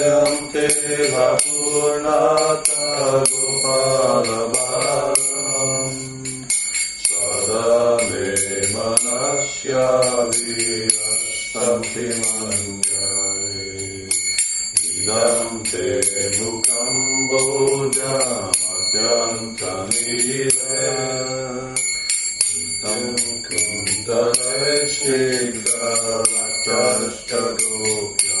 जयन्ते पूर्णाता गोपालबालम् सदा मे मनस्या वीरस्तन्ति मञ्जरे इदं ते मुखं भोजमत्यन्तनीरे तं कुन्तलैश्चिदाष्टगोप्या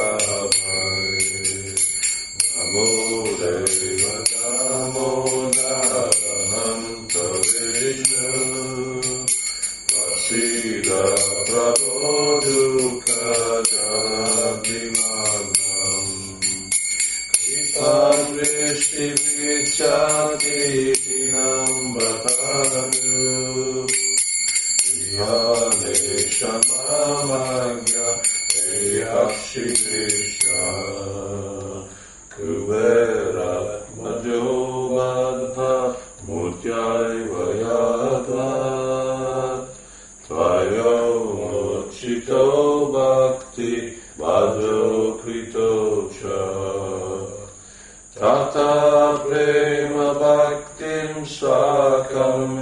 Tata prema bhaktim sakam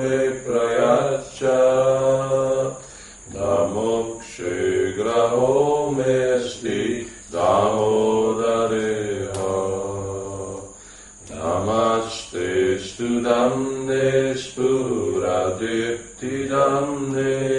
Damne spura deptidamne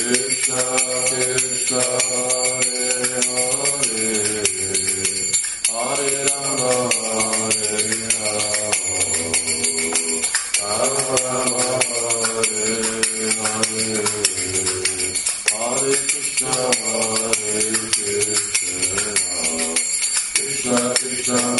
Krishna, Krishna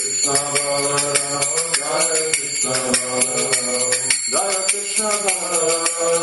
Krishna Balaram, Jaya Krishna Balaram,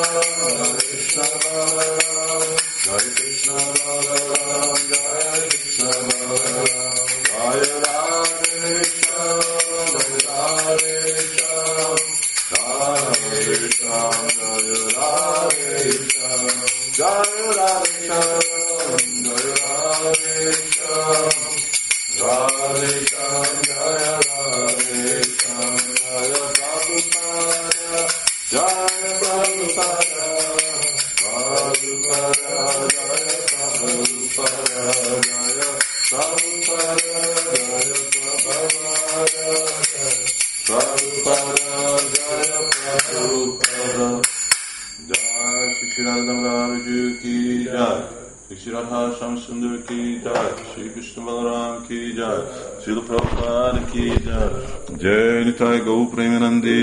जय श्री राम की जय सुंदर की जय श्री कृष्ण बलराम की जय श्री प्रभुपाद की जय जय निताय गौ प्रेमानंदी